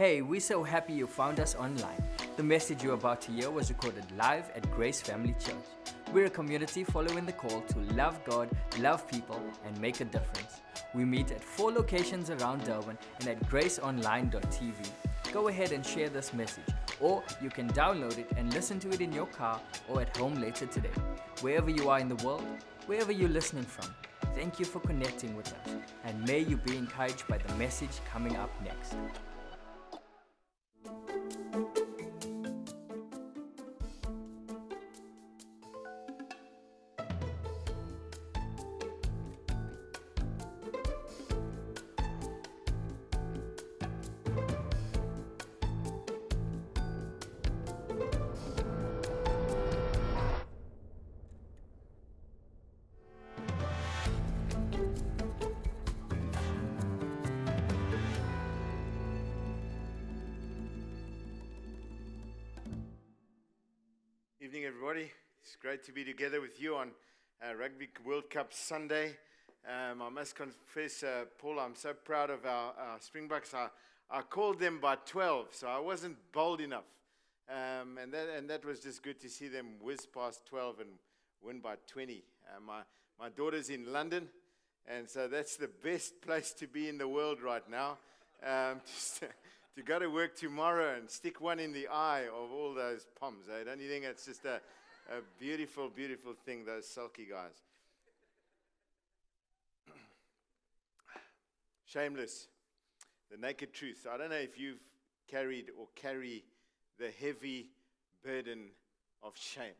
Hey, we're so happy you found us online. The message you're about to hear was recorded live at Grace Family Church. We're a community following the call to love God, love people, and make a difference. We meet at four locations around Durban and at graceonline.tv. Go ahead and share this message, or you can download it and listen to it in your car or at home later today. Wherever you are in the world, wherever you're listening from, thank you for connecting with us, and may you be encouraged by the message coming up next. Cup Sunday. Um, I must confess, uh, Paul, I'm so proud of our, our Springboks. I, I called them by 12, so I wasn't bold enough. Um, and, that, and that was just good to see them whiz past 12 and win by 20. Uh, my, my daughter's in London, and so that's the best place to be in the world right now. Um, just, to go to work tomorrow and stick one in the eye of all those poms. Eh? Don't you think it's just a, a beautiful, beautiful thing, those sulky guys? Shameless, the naked truth. I don't know if you've carried or carry the heavy burden of shame.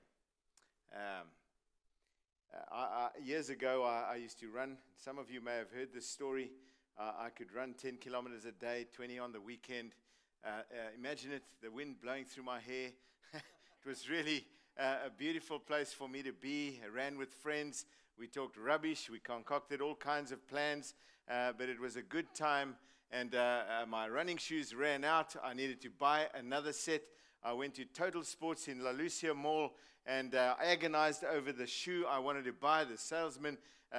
Um, uh, I, I, years ago, I, I used to run. Some of you may have heard this story. Uh, I could run 10 kilometers a day, 20 on the weekend. Uh, uh, imagine it, the wind blowing through my hair. it was really uh, a beautiful place for me to be. I ran with friends. We talked rubbish. We concocted all kinds of plans, uh, but it was a good time. And uh, my running shoes ran out. I needed to buy another set. I went to Total Sports in La Lucia Mall and agonized over the shoe I wanted to buy. The salesman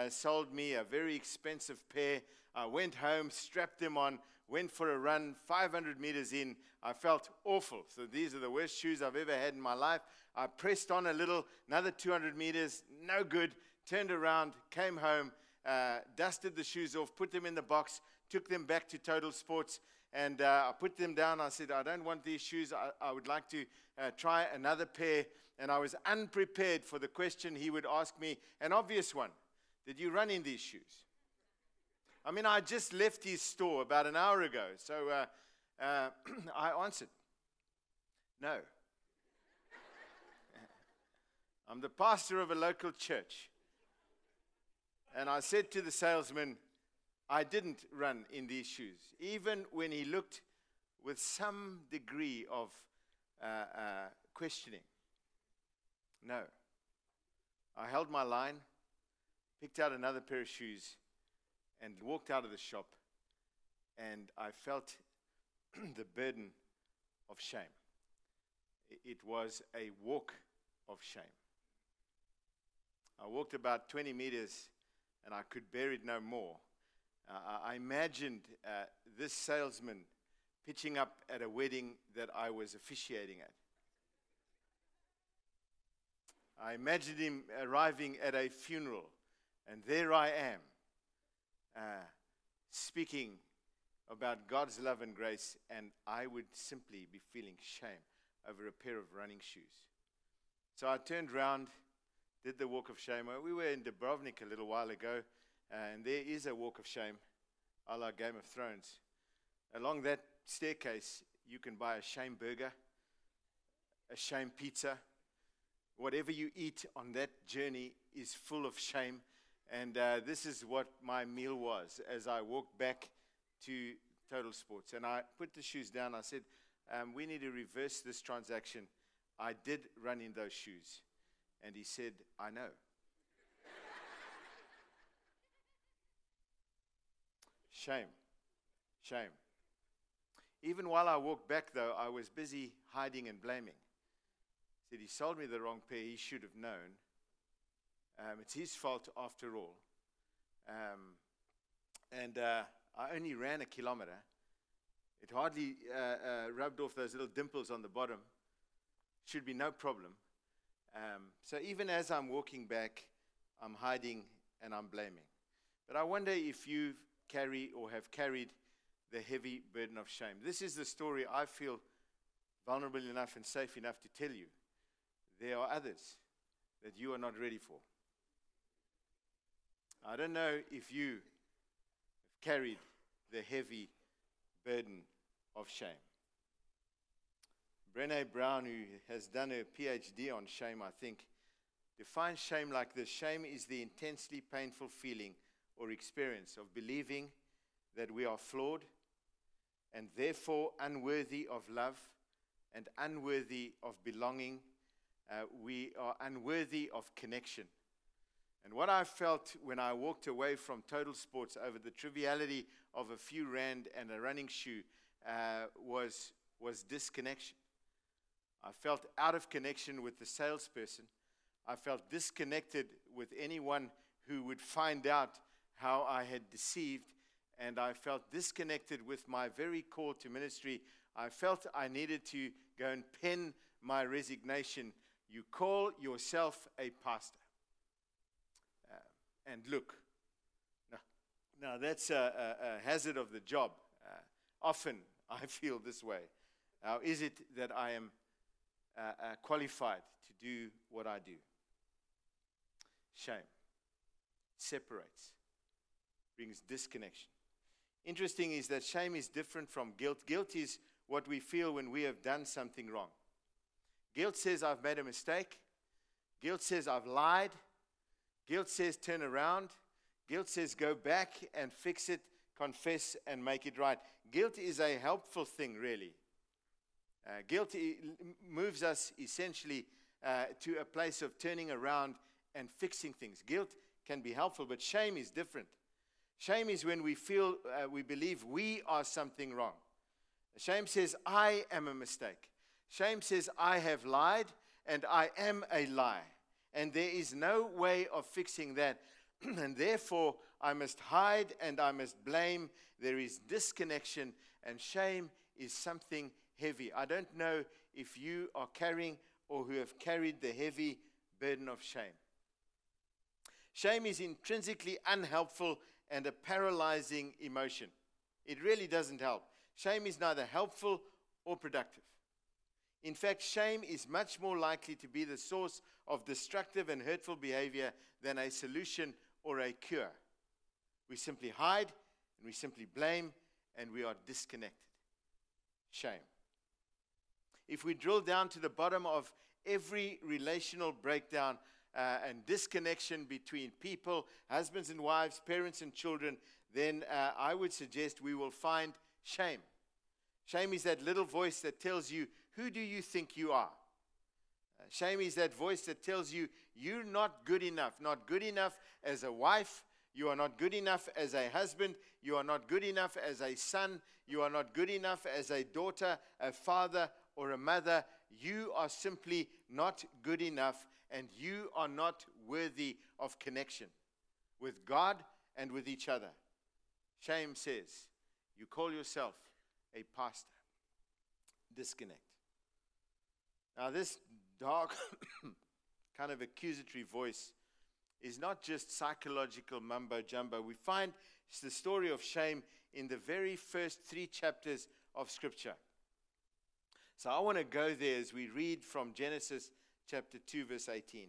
sold me a very expensive pair. I went home, strapped them on, went for a run, 500 meters in. I felt awful. So these are the worst shoes I've ever had in my life. I pressed on a little, another 200 meters, no good. Turned around, came home, uh, dusted the shoes off, put them in the box, took them back to Total Sports, and uh, I put them down. I said, I don't want these shoes. I, I would like to uh, try another pair. And I was unprepared for the question he would ask me, an obvious one Did you run in these shoes? I mean, I just left his store about an hour ago. So uh, uh, I answered, No. I'm the pastor of a local church. And I said to the salesman, I didn't run in these shoes, even when he looked with some degree of uh, uh questioning. No. I held my line, picked out another pair of shoes, and walked out of the shop, and I felt the burden of shame. It was a walk of shame. I walked about 20 meters and I could bear it no more. Uh, I imagined uh, this salesman pitching up at a wedding that I was officiating at. I imagined him arriving at a funeral, and there I am uh, speaking about God's love and grace, and I would simply be feeling shame over a pair of running shoes. So I turned around, did the walk of shame. We were in Dubrovnik a little while ago, and there is a walk of shame, a la Game of Thrones. Along that staircase, you can buy a shame burger, a shame pizza. Whatever you eat on that journey is full of shame and uh, this is what my meal was as I walked back to Total Sports. And I put the shoes down. I said, um, We need to reverse this transaction. I did run in those shoes. And he said, I know. Shame. Shame. Even while I walked back, though, I was busy hiding and blaming. He said, He sold me the wrong pair. He should have known. Um, it's his fault after all. Um, and uh, I only ran a kilometer. It hardly uh, uh, rubbed off those little dimples on the bottom. Should be no problem. Um, so even as I'm walking back, I'm hiding and I'm blaming. But I wonder if you carry or have carried the heavy burden of shame. This is the story I feel vulnerable enough and safe enough to tell you. There are others that you are not ready for. I don't know if you have carried the heavy burden of shame. Brene Brown, who has done a PhD on shame, I think, defines shame like this shame is the intensely painful feeling or experience of believing that we are flawed and therefore unworthy of love and unworthy of belonging. Uh, we are unworthy of connection. And what I felt when I walked away from total sports over the triviality of a few rand and a running shoe uh, was, was disconnection. I felt out of connection with the salesperson. I felt disconnected with anyone who would find out how I had deceived. And I felt disconnected with my very call to ministry. I felt I needed to go and pen my resignation. You call yourself a pastor. And look, now, now that's a, a, a, hazard of the job. Uh, often I feel this way. How is it that I am uh, uh, qualified to do what I do? Shame separates, brings disconnection. Interesting is that shame is different from guilt. Guilt is what we feel when we have done something wrong. Guilt says, I've made a mistake. Guilt says, I've lied. Guilt says, turn around. Guilt says, go back and fix it, confess, and make it right. Guilt is a helpful thing, really. Uh, guilt moves us essentially uh, to a place of turning around and fixing things. Guilt can be helpful, but shame is different. Shame is when we feel, uh, we believe we are something wrong. Shame says, I am a mistake. Shame says, I have lied and I am a lie. And there is no way of fixing that. and therefore, I must hide and I must blame. There is disconnection, and shame is something heavy. I don't know if you are carrying or who have carried the heavy burden of shame. Shame is intrinsically unhelpful and a paralyzing emotion. It really doesn't help. Shame is neither helpful or productive. In fact, shame is much more likely to be the source of destructive and hurtful behavior than a solution or a cure. We simply hide and we simply blame and we are disconnected. Shame. If we drill down to the bottom of every relational breakdown uh, and disconnection between people, husbands and wives, parents and children, then uh, I would suggest we will find shame. Shame is that little voice that tells you, Who do you think you are? Uh, shame is that voice that tells you, You're not good enough. Not good enough as a wife. You are not good enough as a husband. You are not good enough as a son. You are not good enough as a daughter, a father, or a mother. You are simply not good enough, and you are not worthy of connection with God and with each other. Shame says, You call yourself a pastor. Disconnect. Now, this dark, kind of accusatory voice is not just psychological mumbo jumbo. We find it's the story of shame in the very first three chapters of Scripture. So I want to go there as we read from Genesis chapter 2, verse 18.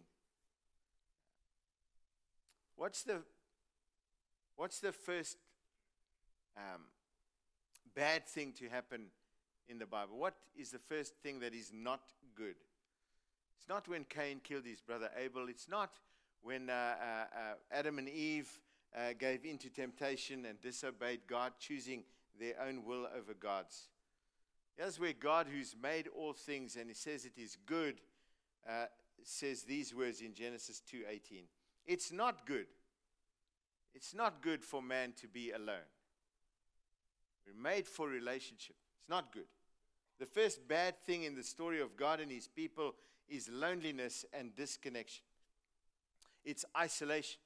What's the, what's the first um, bad thing to happen in the Bible? What is the first thing that is not good? It's not when Cain killed his brother Abel. It's not when uh, uh, uh, Adam and Eve uh, gave into temptation and disobeyed God, choosing their own will over God's. Here's where God, who's made all things and he says it is good, uh, says these words in Genesis 2:18. It's not good. It's not good for man to be alone. We're made for relationship. It's not good. The first bad thing in the story of God and his people is loneliness and disconnection. It's isolation.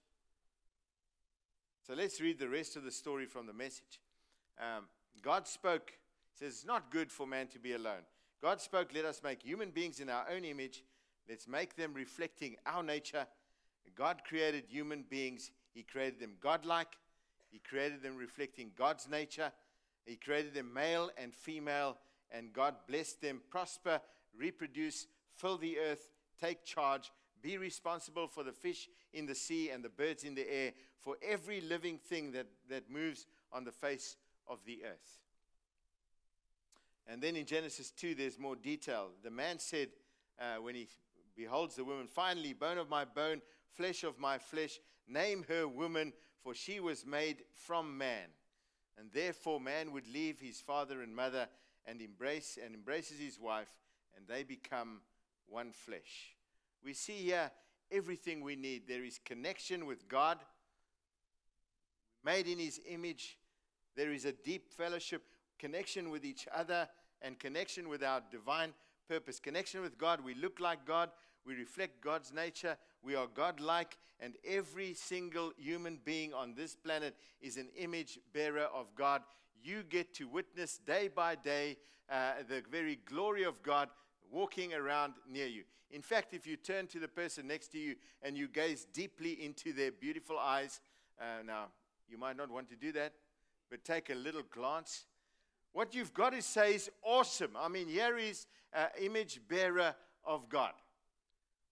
So let's read the rest of the story from the message. Um, God spoke, says, It's not good for man to be alone. God spoke, Let us make human beings in our own image. Let's make them reflecting our nature. God created human beings. He created them godlike. He created them reflecting God's nature. He created them male and female. And God blessed them. Prosper, reproduce, fill the earth, take charge, be responsible for the fish in the sea and the birds in the air, for every living thing that, that moves on the face of the earth. And then in Genesis 2, there's more detail. The man said, uh, when he beholds the woman, finally, bone of my bone, flesh of my flesh, name her woman, for she was made from man. And therefore, man would leave his father and mother and embrace and embraces his wife, and they become one flesh. We see here everything we need. There is connection with God, made in his image. There is a deep fellowship, connection with each other, and connection with our divine purpose. Connection with God. We look like God. We reflect God's nature. We are God like. And every single human being on this planet is an image bearer of God. You get to witness day by day uh, the very glory of God walking around near you. In fact, if you turn to the person next to you and you gaze deeply into their beautiful eyes, uh, now you might not want to do that, but take a little glance. What you've got to say is awesome. I mean, here is an image bearer of God.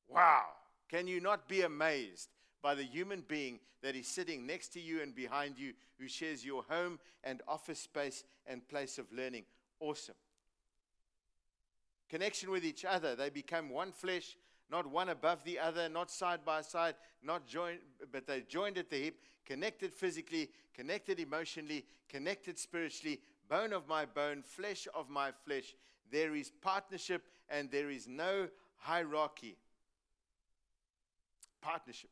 Wow. Can you not be amazed by the human being that is sitting next to you and behind you who shares your home and office space and place of learning? Awesome connection with each other. They become one flesh, not one above the other, not side by side, not joined, but they joined at the hip, connected physically, connected emotionally, connected spiritually, bone of my bone, flesh of my flesh. There is partnership and there is no hierarchy. Partnership.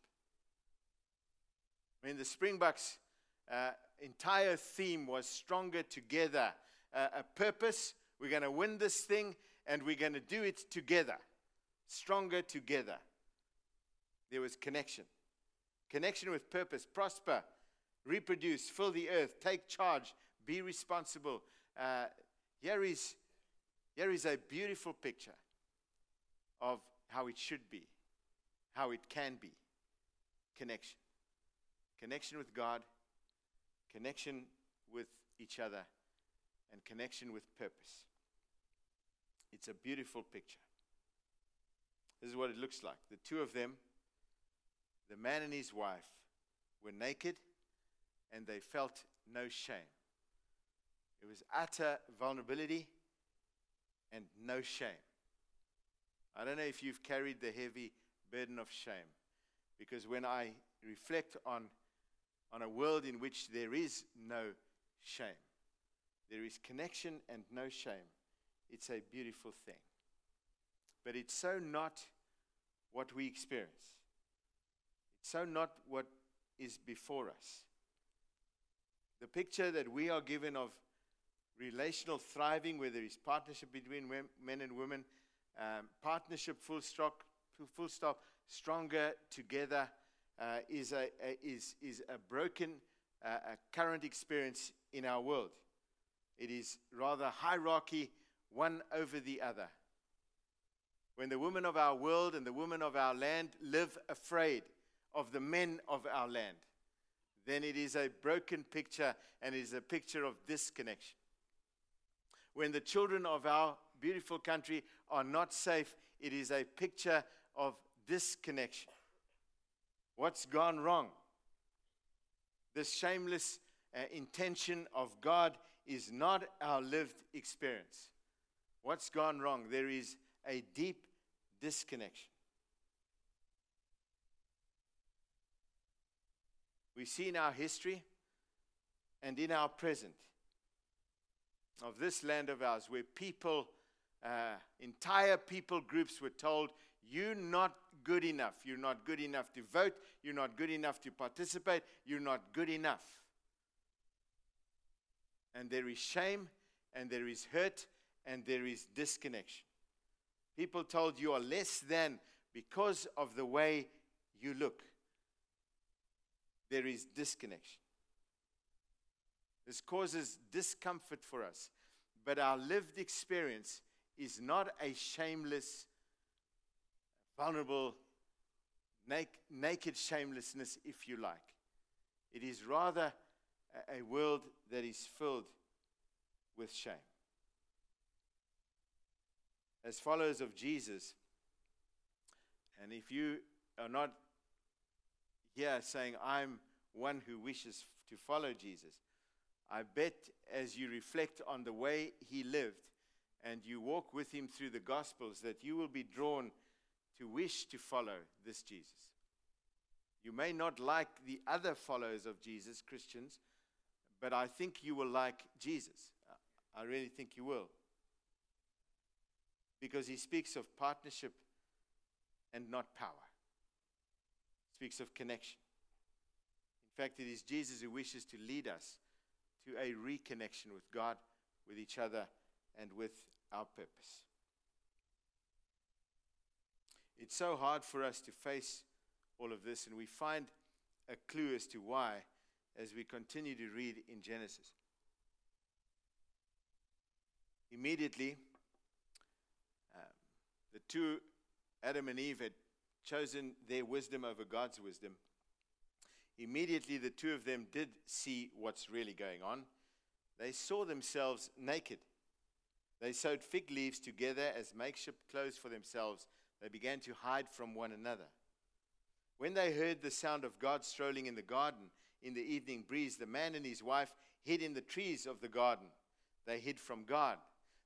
I mean, the Springboks' uh, entire theme was stronger together. Uh, a purpose. We're going to win this thing and we're going to do it together, stronger together. There was connection. Connection with purpose, prosper, reproduce, fill the earth, take charge, be responsible. Uh, here, is, here is a beautiful picture of how it should be, how it can be. Connection. Connection with God, connection with each other, and connection with purpose. It's a beautiful picture. This is what it looks like. The two of them, the man and his wife, were naked and they felt no shame. It was utter vulnerability and no shame. I don't know if you've carried the heavy burden of shame, because when I reflect on, on a world in which there is no shame, there is connection and no shame, it's a beautiful thing. But it's so not what we experience. It's so not what is before us. The picture that we are given of relational thriving, where there is partnership between men and women, um, partnership full stop, full stop, stronger together, uh, is, a, a, is, is a broken uh, a current experience in our world. It is rather hierarchy one over the other. When the women of our world and the women of our land live afraid of the men of our land, then it is a broken picture and it is a picture of disconnection. When the children of our beautiful country are not safe, it is a picture of disconnection. What's gone wrong? This shameless uh, intention of God is not our lived experience. What's gone wrong? There is a deep disconnection. We see in our history and in our present of this land of ours where people, uh, entire people groups were told, You're not good enough. You're not good enough to vote. You're not good enough to participate. You're not good enough. And there is shame and there is hurt and there is disconnection. People told you are less than because of the way you look. There is disconnection. This causes discomfort for us but our lived experience is not a shameless, vulnerable, naked, shamelessness, if you like. It is rather a world that is filled with shame. As followers of Jesus, and if you are not here saying, I'm one who wishes to follow Jesus, I bet as you reflect on the way he lived and you walk with him through the Gospels, that you will be drawn to wish to follow this Jesus. You may not like the other followers of Jesus, Christians, but I think you will like Jesus. I really think you will. Because he speaks of partnership and not power, speaks of connection. In fact, it is Jesus who wishes to lead us to a reconnection with God, with each other, and with our purpose. It's so hard for us to face all of this, and we find a clue as to why as we continue to read in Genesis. Immediately, um, the two, Adam and Eve, had chosen their wisdom over God's wisdom. Immediately, the two of them did see what's really going on. They saw themselves naked. They sewed fig leaves together as makeshift clothes for themselves. They began to hide from one another. When they heard the sound of God strolling in the garden in the evening breeze, the man and his wife hid in the trees of the garden. They hid from God.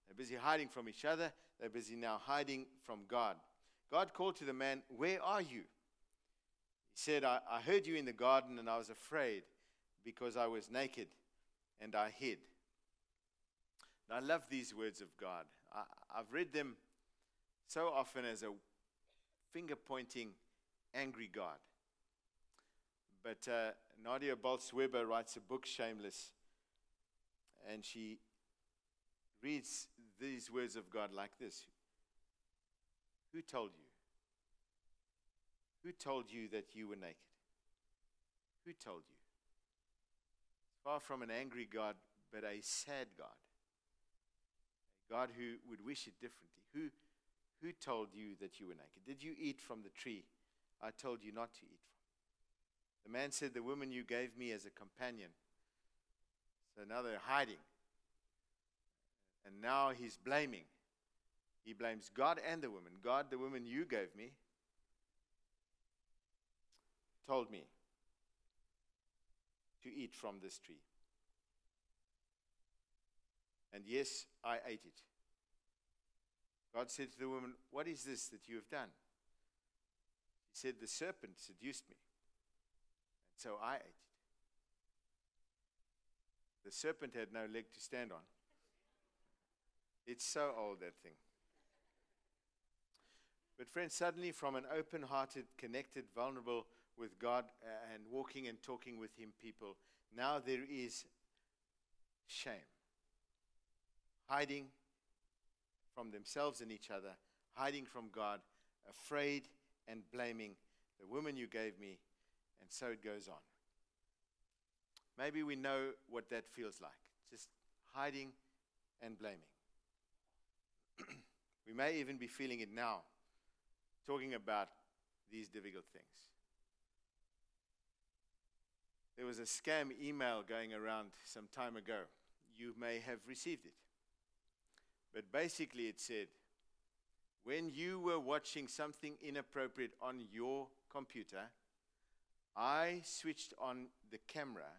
They're busy hiding from each other. They're busy now hiding from God. God called to the man, Where are you? He said, I, I heard you in the garden and I was afraid because I was naked and I hid. I love these words of God. I, I've read them so often as a finger pointing, angry God. But uh, Nadia Bolz-Weber writes a book, Shameless, and she reads these words of God like this Who told you? Who told you that you were naked? Who told you? Far from an angry God, but a sad God. A God who would wish it differently. Who, who told you that you were naked? Did you eat from the tree I told you not to eat from? The man said, The woman you gave me as a companion. So now they're hiding. And now he's blaming. He blames God and the woman. God, the woman you gave me, told me to eat from this tree. And yes, I ate it. God said to the woman, What is this that you have done? He said, The serpent seduced me. And so I ate it. The serpent had no leg to stand on. It's so old, that thing. But, friends, suddenly from an open hearted, connected, vulnerable with God uh, and walking and talking with Him people, now there is shame hiding from themselves and each other, hiding from God, afraid and blaming the woman you gave me, and so it goes on. Maybe we know what that feels like just hiding and blaming. we may even be feeling it now, talking about these difficult things. There was a scam email going around some time ago. You may have received it. But basically, it said, when you were watching something inappropriate on your computer, I switched on the camera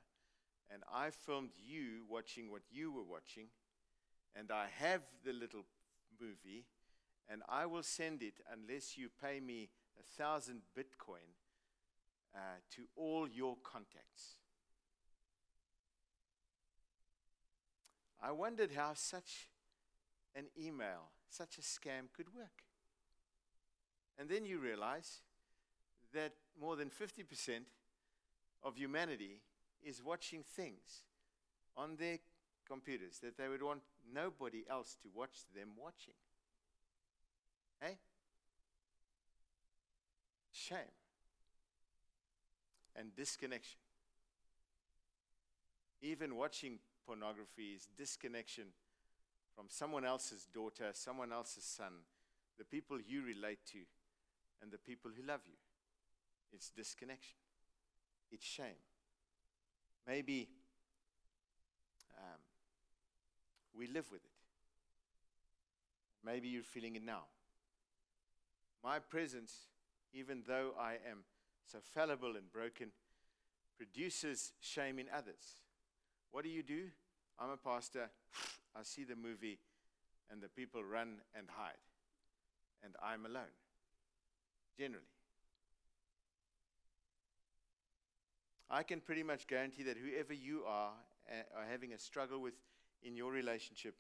and I filmed you watching what you were watching. And I have the little movie and I will send it unless you pay me a thousand Bitcoin uh, to all your contacts. I wondered how such an email, such a scam could work. And then you realize that more than 50% of humanity is watching things on their computers that they would want nobody else to watch them watching. Hey? Shame and disconnection. Even watching pornography is disconnection from someone else's daughter, someone else's son, the people you relate to, and the people who love you. It's disconnection, it's shame. Maybe um, we live with it. Maybe you're feeling it now. My presence, even though I am so fallible and broken, produces shame in others. What do you do? I'm a pastor. I see the movie, and the people run and hide, and I'm alone. Generally. I can pretty much guarantee that whoever you are, uh, are having a struggle with in your relationship,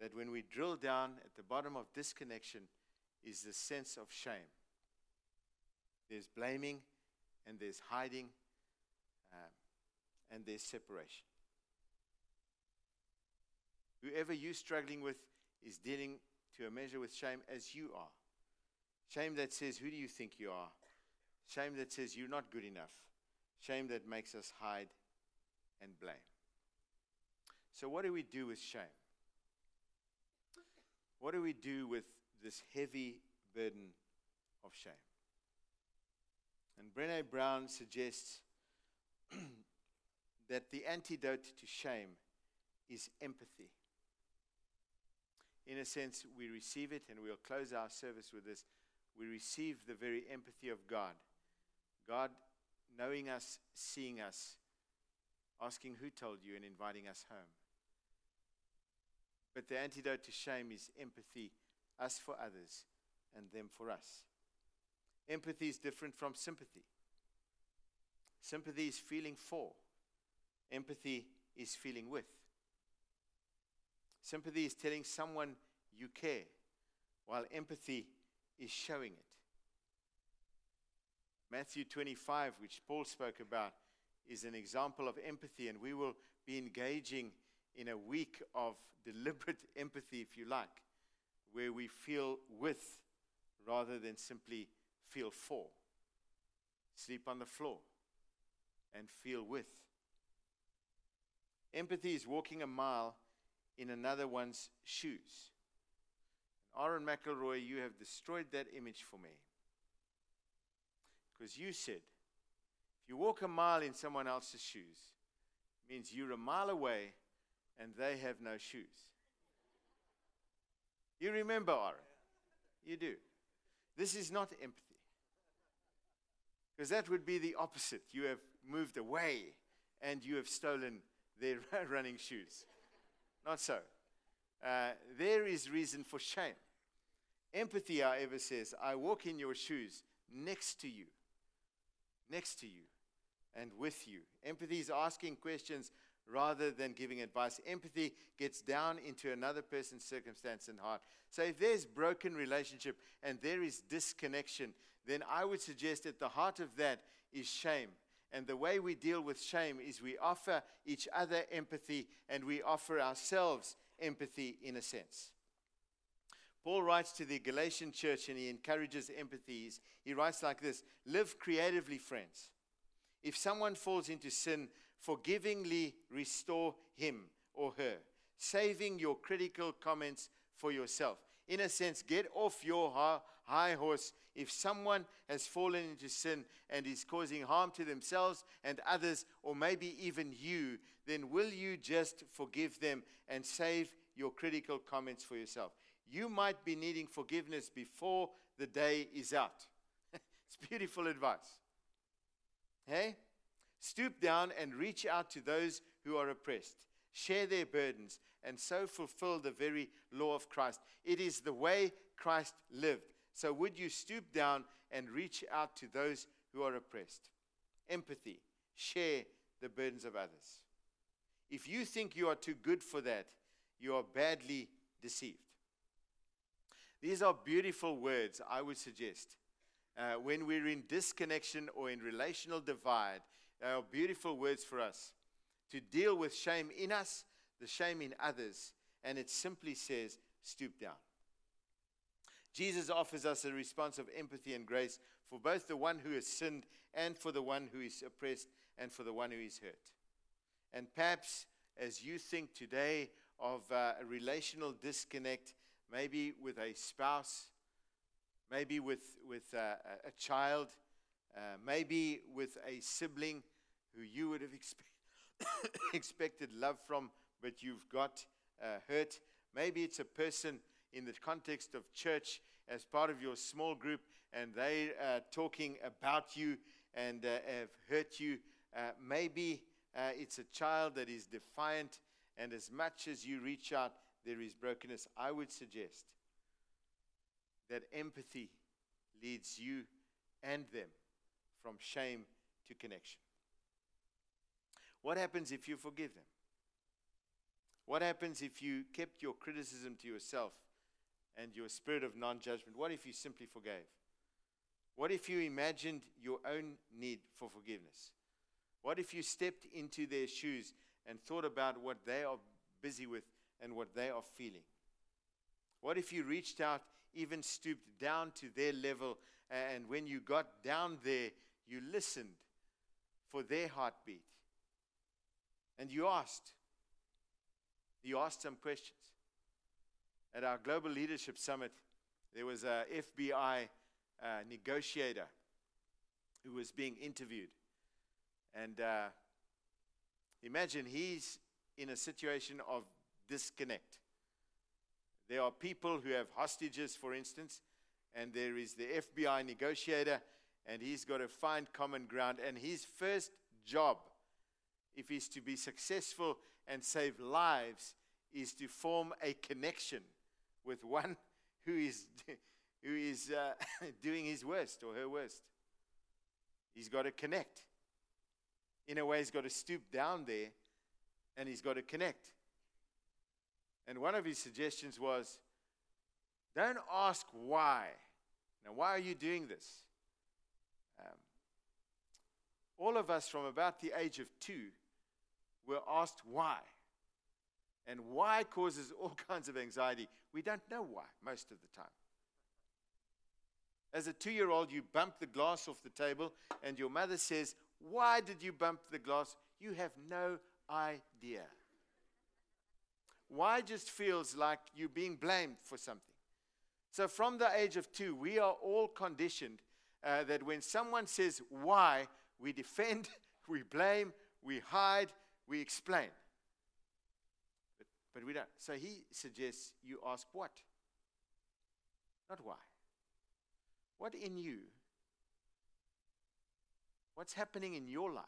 that when we drill down at the bottom of disconnection is the sense of shame. There's blaming, and there's hiding, um, and there's separation. Whoever you're struggling with is dealing to a measure with shame as you are. Shame that says, Who do you think you are? Shame that says, You're not good enough. Shame that makes us hide and blame. So, what do we do with shame? What do we do with this heavy burden of shame? And Brene Brown suggests that the antidote to shame is empathy. In a sense, we receive it, and we'll close our service with this. We receive the very empathy of God. God knowing us, seeing us, asking who told you, and inviting us home. But the antidote to shame is empathy, us for others, and them for us. Empathy is different from sympathy. Sympathy is feeling for, empathy is feeling with. Sympathy is telling someone you care, while empathy is showing it. Matthew 25, which Paul spoke about, is an example of empathy, and we will be engaging in a week of deliberate empathy, if you like, where we feel with rather than simply feel for. Sleep on the floor and feel with. Empathy is walking a mile in another one's shoes. Aaron McElroy, you have destroyed that image for me. Because you said, if you walk a mile in someone else's shoes, it means you're a mile away and they have no shoes. You remember, Aaron? You do. This is not empathy. Because that would be the opposite. You have moved away and you have stolen their running shoes. Not so. Uh, there is reason for shame. Empathy, however, says, I walk in your shoes next to you next to you and with you. Empathy is asking questions rather than giving advice. Empathy gets down into another person's circumstance and heart. So if there's broken relationship and there is disconnection, then I would suggest at the heart of that is shame. And the way we deal with shame is we offer each other empathy and we offer ourselves empathy in a sense. Paul writes to the Galatian church and he encourages empathy. He writes like this Live creatively, friends. If someone falls into sin, forgivingly restore him or her, saving your critical comments for yourself. In a sense, get off your high horse. If someone has fallen into sin and is causing harm to themselves and others, or maybe even you, then will you just forgive them and save your critical comments for yourself? you might be needing forgiveness before the day is out. it's beautiful advice. Hey? Stoop down and reach out to those who are oppressed. Share their burdens and so fulfill the very law of Christ. It is the way Christ lived. So, would you stoop down and reach out to those who are oppressed? Empathy. Share the burdens of others. If you think you are too good for that, you are badly deceived. These are beautiful words, I would suggest. Uh, when we're in disconnection or in relational divide, they are beautiful words for us to deal with shame in us, the shame in others, and it simply says, stoop down. Jesus offers us a response of empathy and grace for both the one who has sinned and for the one who is oppressed and for the one who is hurt. And perhaps as you think today of uh, a relational disconnect, maybe with a spouse, maybe with, with uh, a, child, uh, maybe with a sibling who you would have expe- expected love from, but you've got uh, hurt. Maybe it's a person in the context of church as part of your small group and they are talking about you and uh, have hurt you. Uh, maybe uh, it's a child that is defiant, and as much as you reach out, there is brokenness. I would suggest that empathy leads you and them from shame to connection. What happens if you forgive them? What happens if you kept your criticism to yourself and your spirit of non judgment? What if you simply forgave? What if you imagined your own need for forgiveness? What if you stepped into their shoes and thought about what they are busy with and what they are feeling? What if you reached out, even stooped down to their level, and when you got down there, you listened for their heartbeat? And you asked, you asked some questions. At our Global Leadership Summit, there was a FBI uh, negotiator who was being interviewed. And uh, imagine he's in a situation of disconnect. There are people who have hostages, for instance, and there is the FBI negotiator, and he's got to find common ground. And his first job, if he's to be successful and save lives, is to form a connection with one who is, who is uh, doing his worst or her worst. He's got to connect in a way, he's got to stoop down there and he's got to connect. And one of his suggestions was don't ask why. Now, why are you doing this? Um, all of us from about the age of two were asked why. And why causes all kinds of anxiety. We don't know why most of the time. As a two year old, you bump the glass off the table, and your mother says, why did you bump the glass? You have no idea. Why just feels like you're being blamed for something. So, from the age of two, we are all conditioned uh, that when someone says why, we defend, we blame, we hide, we explain. But, we don't. So, he suggests you ask what? Not why. What in you What's happening in your life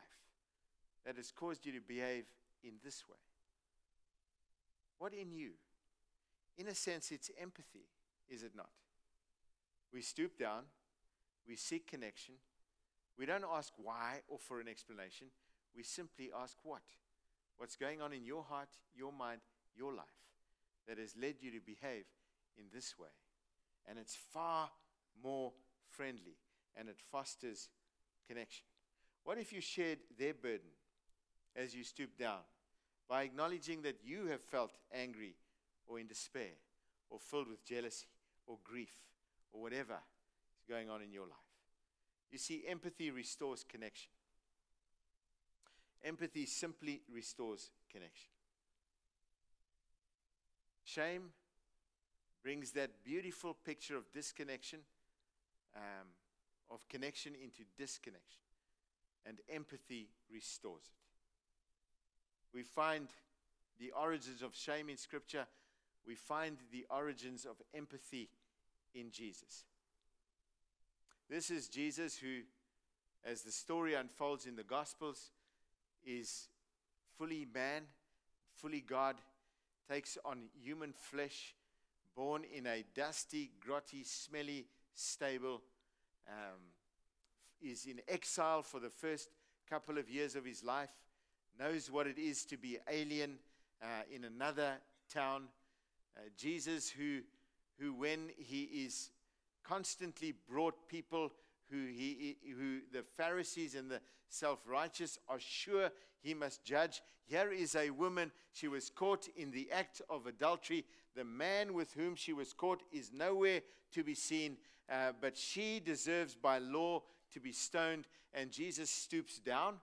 that has caused you to behave in this way? What in you? In a sense, it's empathy, is it not? We stoop down, we seek connection, we don't ask why or for an explanation, we simply ask what? What's going on in your heart, your mind, your life that has led you to behave in this way? And it's far more friendly and it fosters connection. What if you shared their burden as you stoop down by acknowledging that you have felt angry or in despair or filled with jealousy or grief or whatever is going on in your life? You see, empathy restores connection. Empathy simply restores connection. Shame brings that beautiful picture of disconnection, um, of connection into disconnection and empathy restores it. We find the origins of shame in Scripture, we find the origins of empathy in Jesus. This is Jesus who, as the story unfolds in the Gospels, is fully man, fully God, takes on human flesh, born in a dusty, grotty, smelly stable. Um, is in exile for the first couple of years of his life, knows what it is to be alien uh, in another town. Uh, Jesus, who, who, when he is constantly brought people who, he, who the Pharisees and the self righteous are sure he must judge. Here is a woman, she was caught in the act of adultery. The man with whom she was caught is nowhere to be seen, uh, but she deserves by law to be stoned. And Jesus stoops down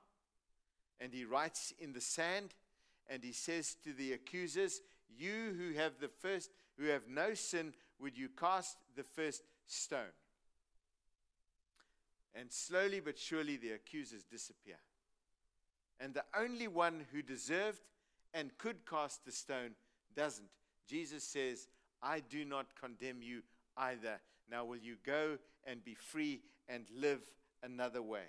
and he writes in the sand and he says to the accusers, You who have the first, who have no sin, would you cast the first stone? And slowly but surely the accusers disappear. And the only one who deserved and could cast the stone doesn't. Jesus says, I do not condemn you either. Now will you go and be free and live another way?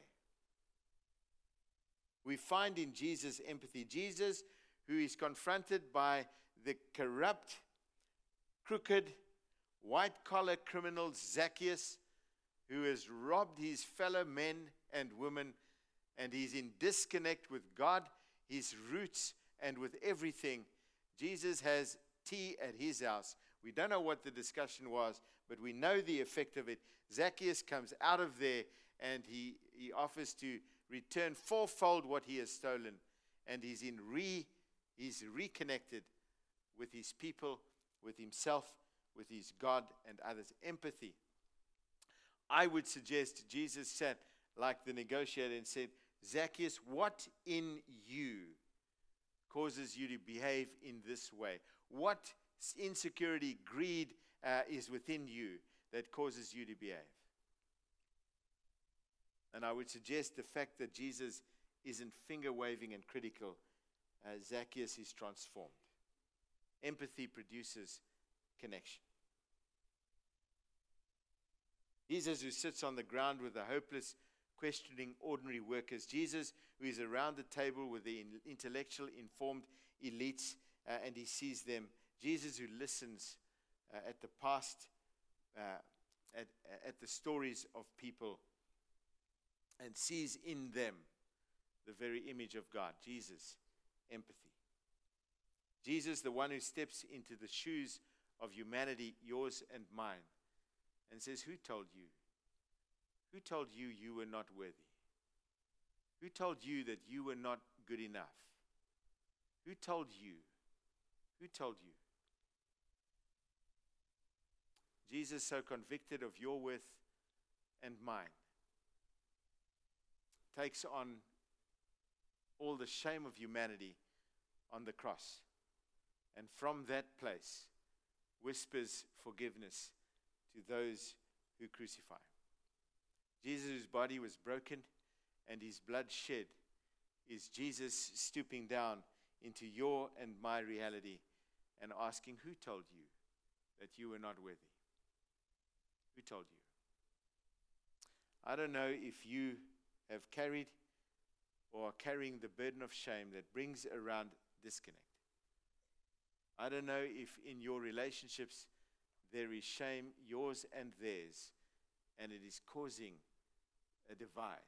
We find in Jesus empathy. Jesus, who is confronted by the corrupt, crooked, white collar criminal Zacchaeus, who has robbed his fellow men and women, and he's in disconnect with God, his roots, and with everything. Jesus has tea at his house. We don't know what the discussion was, but we know the effect of it. Zacchaeus comes out of there and he, he offers to return fourfold what he has stolen. And he's in re he's reconnected with his people, with himself, with his God and others. Empathy. I would suggest Jesus sat like the negotiator and said, Zacchaeus, what in you causes you to behave in this way? What insecurity, greed uh, is within you that causes you to behave? And I would suggest the fact that Jesus isn't finger waving and critical, uh, Zacchaeus is transformed. Empathy produces connection. Jesus, who sits on the ground with the hopeless, questioning ordinary workers. Jesus, who is around the table with the intellectual, informed elites, uh, and he sees them. Jesus, who listens uh, at the past, uh, at, at the stories of people, and sees in them the very image of God. Jesus, empathy. Jesus, the one who steps into the shoes of humanity, yours and mine and says, Who told you? Who told you you were not worthy? Who told you that you were not good enough? Who told you? Who told you? Jesus, so convicted of your worth and mine, takes on all the shame of humanity on the cross. And from that place, whispers forgiveness to those who crucify him. Jesus' body was broken and his blood shed is Jesus stooping down into your and my reality and asking, Who told you that you were not worthy? Who told you? I don't know if you have carried or are carrying the burden of shame that brings around disconnect. I don't know if in your relationships there is shame, yours and theirs, and it is causing a divide.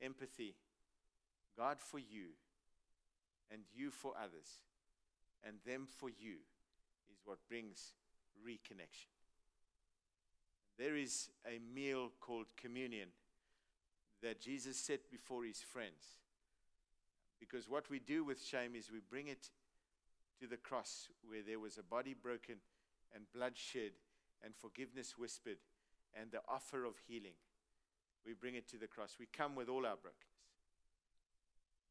Empathy, God for you, and you for others, and them for you, is what brings reconnection. There is a meal called communion that Jesus set before his friends. Because what we do with shame is we bring it to the cross where there was a body broken and blood shed and forgiveness whispered and the offer of healing. We bring it to the cross. We come with all our brokenness.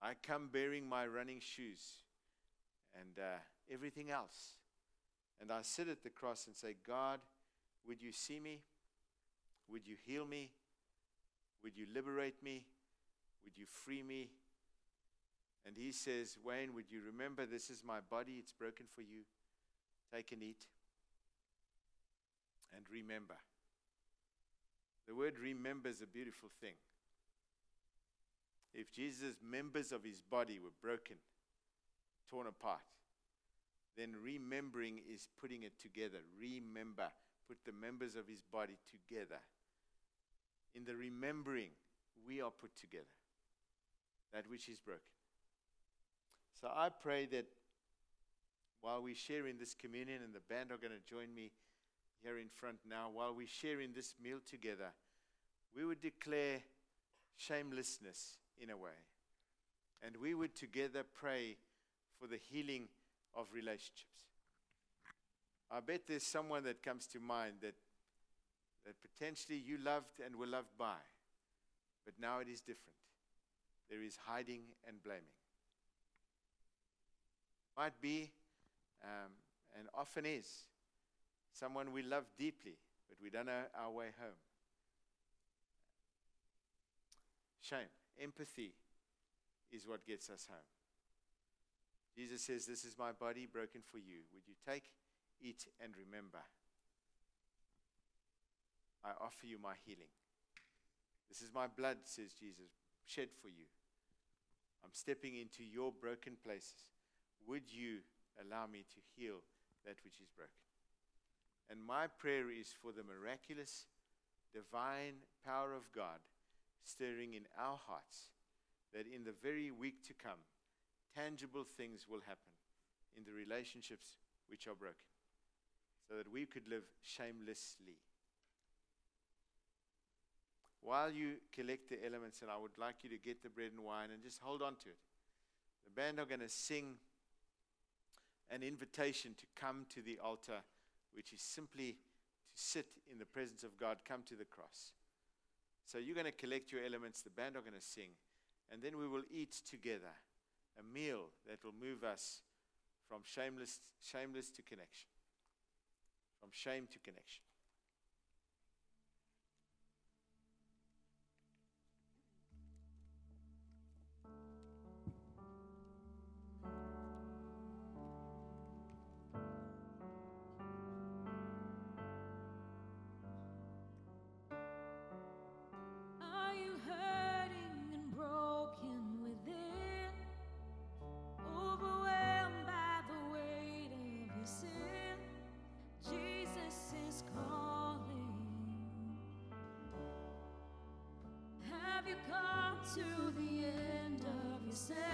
I come bearing my running shoes and uh, everything else. And I sit at the cross and say, God, would you see me? Would you heal me? Would you liberate me? Would you free me? And he says, Wayne, would you remember this is my body? It's broken for you. Take and eat. And remember. The word remember is a beautiful thing. If Jesus' members of his body were broken, torn apart, then remembering is putting it together. Remember. Put the members of his body together. In the remembering, we are put together. That which is broken. So I pray that while we share in this communion, and the band are going to join me here in front now, while we share in this meal together, we would declare shamelessness in a way. And we would together pray for the healing of relationships. I bet there's someone that comes to mind that, that potentially you loved and were loved by, but now it is different. There is hiding and blaming. Might be, um, and often is, someone we love deeply, but we don't know our way home. Shame. Empathy is what gets us home. Jesus says, This is my body broken for you. Would you take, eat, and remember? I offer you my healing. This is my blood, says Jesus, shed for you. I'm stepping into your broken places. Would you allow me to heal that which is broken? And my prayer is for the miraculous, divine power of God stirring in our hearts, that in the very week to come, tangible things will happen in the relationships which are broken, so that we could live shamelessly. While you collect the elements, and I would like you to get the bread and wine and just hold on to it. The band are going to sing an invitation to come to the altar, which is simply to sit in the presence of God, come to the cross. So you're going to collect your elements, the band are going to sing, and then we will eat together a meal that will move us from shameless, shameless to connection, from shame to connection. That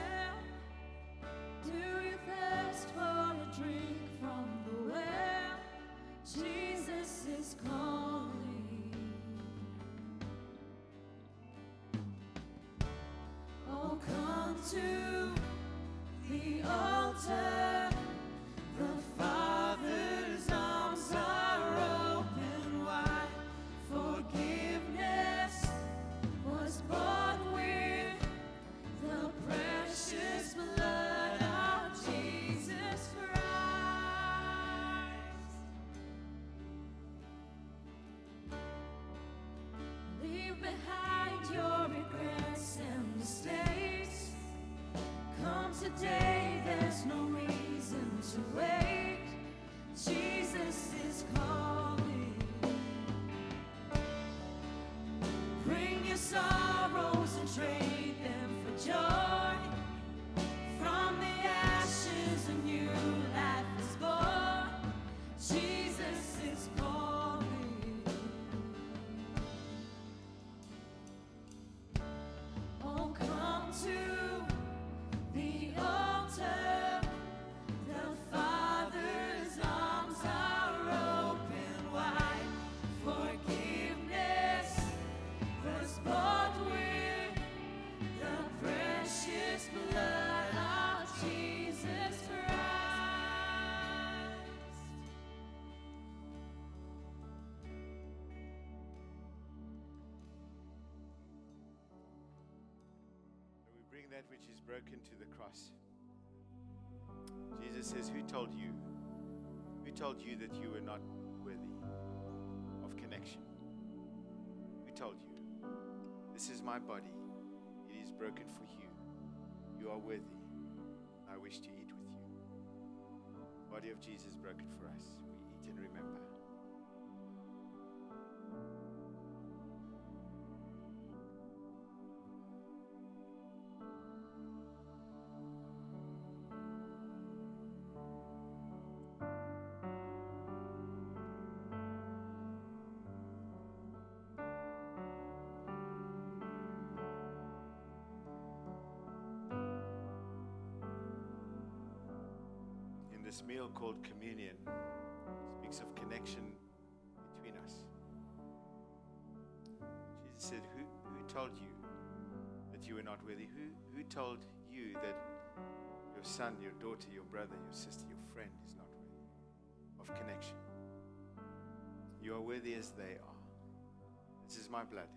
says, Who told you? Who told you that you were not worthy of connection? Who told you? This is my body. It is broken for you. You are worthy. I wish to eat with you. Body of Jesus broken for us. We eat and remember. This meal called communion speaks of connection between us. Jesus said, Who, who told you that you were not worthy? Who, who told you that your son, your daughter, your brother, your sister, your friend is not worthy of connection? You are worthy as they are. This is my blood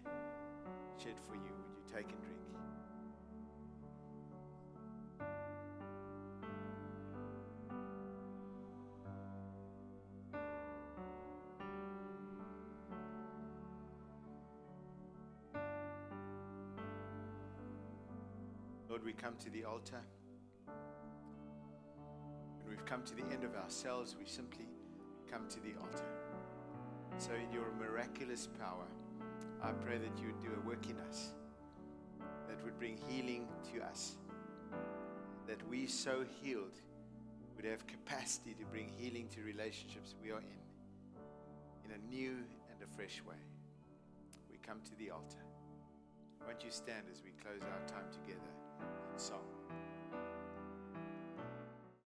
shed for you. Would you take and drink? Lord, we come to the altar. When we've come to the end of ourselves, we simply come to the altar. So, in your miraculous power, I pray that you would do a work in us that would bring healing to us, that we, so healed, would have capacity to bring healing to relationships we are in, in a new and a fresh way. We come to the altar. Won't you stand as we close our time together song?